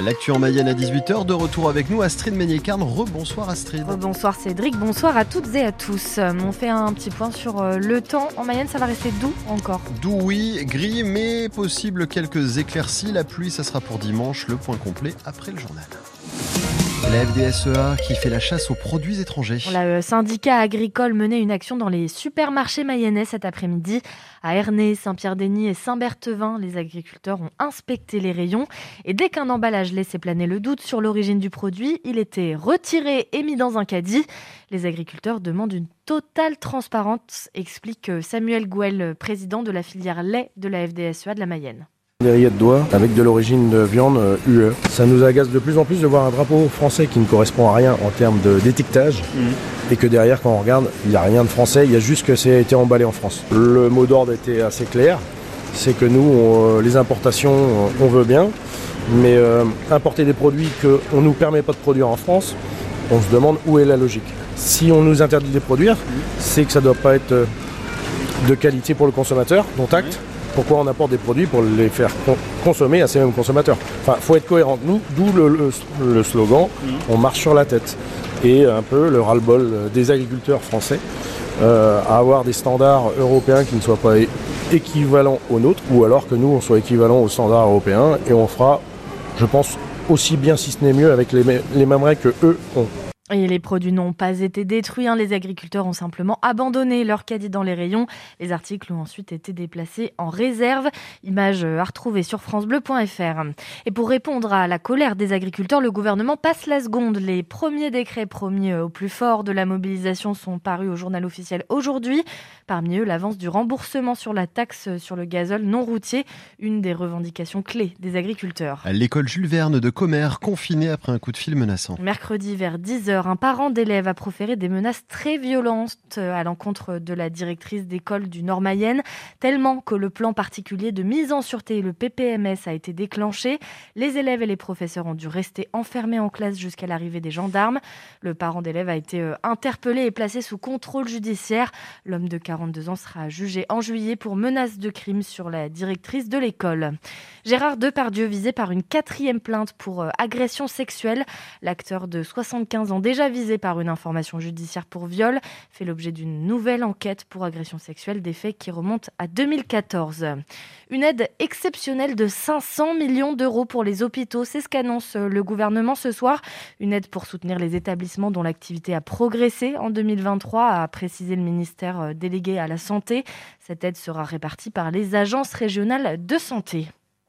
L'actu en Mayenne à 18h, de retour avec nous Astrid Meignet-Carne. Rebonsoir Astrid. Bonsoir Cédric, bonsoir à toutes et à tous. On fait un petit point sur euh, le temps. En Mayenne, ça va rester doux encore Doux oui, gris, mais possible quelques éclaircies. La pluie, ça sera pour dimanche. Le point complet après le journal. La FDSEA qui fait la chasse aux produits étrangers. Le euh, syndicat agricole menait une action dans les supermarchés mayennais cet après-midi. À Ernée, Saint-Pierre-Denis et Saint-Berthevin, les agriculteurs ont inspecté les rayons. Et dès qu'un emballage laissait planer le doute sur l'origine du produit, il était retiré et mis dans un caddie. Les agriculteurs demandent une totale transparence, explique euh, Samuel Gouel, président de la filière lait de la FDSEA de la Mayenne. Des rillettes doigts avec de l'origine de viande UE. Euh, Ça nous agace de plus en plus de voir un drapeau français qui ne correspond à rien en termes d'étiquetage et que derrière quand on regarde, il n'y a rien de français, il y a juste que ça a été emballé en France. Le mot d'ordre était assez clair, c'est que nous, on, euh, les importations, on veut bien, mais euh, importer des produits qu'on ne nous permet pas de produire en France, on se demande où est la logique. Si on nous interdit de les produire, c'est que ça ne doit pas être de qualité pour le consommateur, dont acte. Pourquoi on apporte des produits pour les faire con- consommer à ces mêmes consommateurs Enfin, faut être cohérent. Nous, d'où le, le- le slogan "On marche sur la tête" et un peu le ras-le-bol euh, des agriculteurs français euh, à avoir des standards européens qui ne soient pas équivalents aux nôtres, ou alors que nous on soit équivalents aux standards européens et on fera, je pense, aussi bien si ce n'est mieux avec les mêmes règles que eux ont. Et les produits n'ont pas été détruits, hein. les agriculteurs ont simplement abandonné leur caddie dans les rayons. Les articles ont ensuite été déplacés en réserve. Image à retrouver sur francebleu.fr. Et pour répondre à la colère des agriculteurs, le gouvernement passe la seconde. Les premiers décrets promis au plus fort de la mobilisation sont parus au journal officiel aujourd'hui. Parmi eux, l'avance du remboursement sur la taxe sur le gazole non routier, une des revendications clés des agriculteurs. L'école Jules Verne de confinée après un coup de fil menaçant. Mercredi vers 10h, un parent d'élève a proféré des menaces très violentes euh, à l'encontre de la directrice d'école du Nord-Mayenne, tellement que le plan particulier de mise en sûreté, le PPMS, a été déclenché. Les élèves et les professeurs ont dû rester enfermés en classe jusqu'à l'arrivée des gendarmes. Le parent d'élève a été euh, interpellé et placé sous contrôle judiciaire. L'homme de 42 ans sera jugé en juillet pour menace de crime sur la directrice de l'école. Gérard Depardieu visé par une quatrième plainte pour euh, agression sexuelle. L'acteur de 75 ans, déjà visé par une information judiciaire pour viol, fait l'objet d'une nouvelle enquête pour agression sexuelle, des faits qui remontent à 2014. Une aide exceptionnelle de 500 millions d'euros pour les hôpitaux, c'est ce qu'annonce euh, le gouvernement ce soir. Une aide pour soutenir les établissements dont l'activité a progressé en 2023, a précisé le ministère euh, délégué à la santé. Cette aide sera répartie par les agences régionales de santé.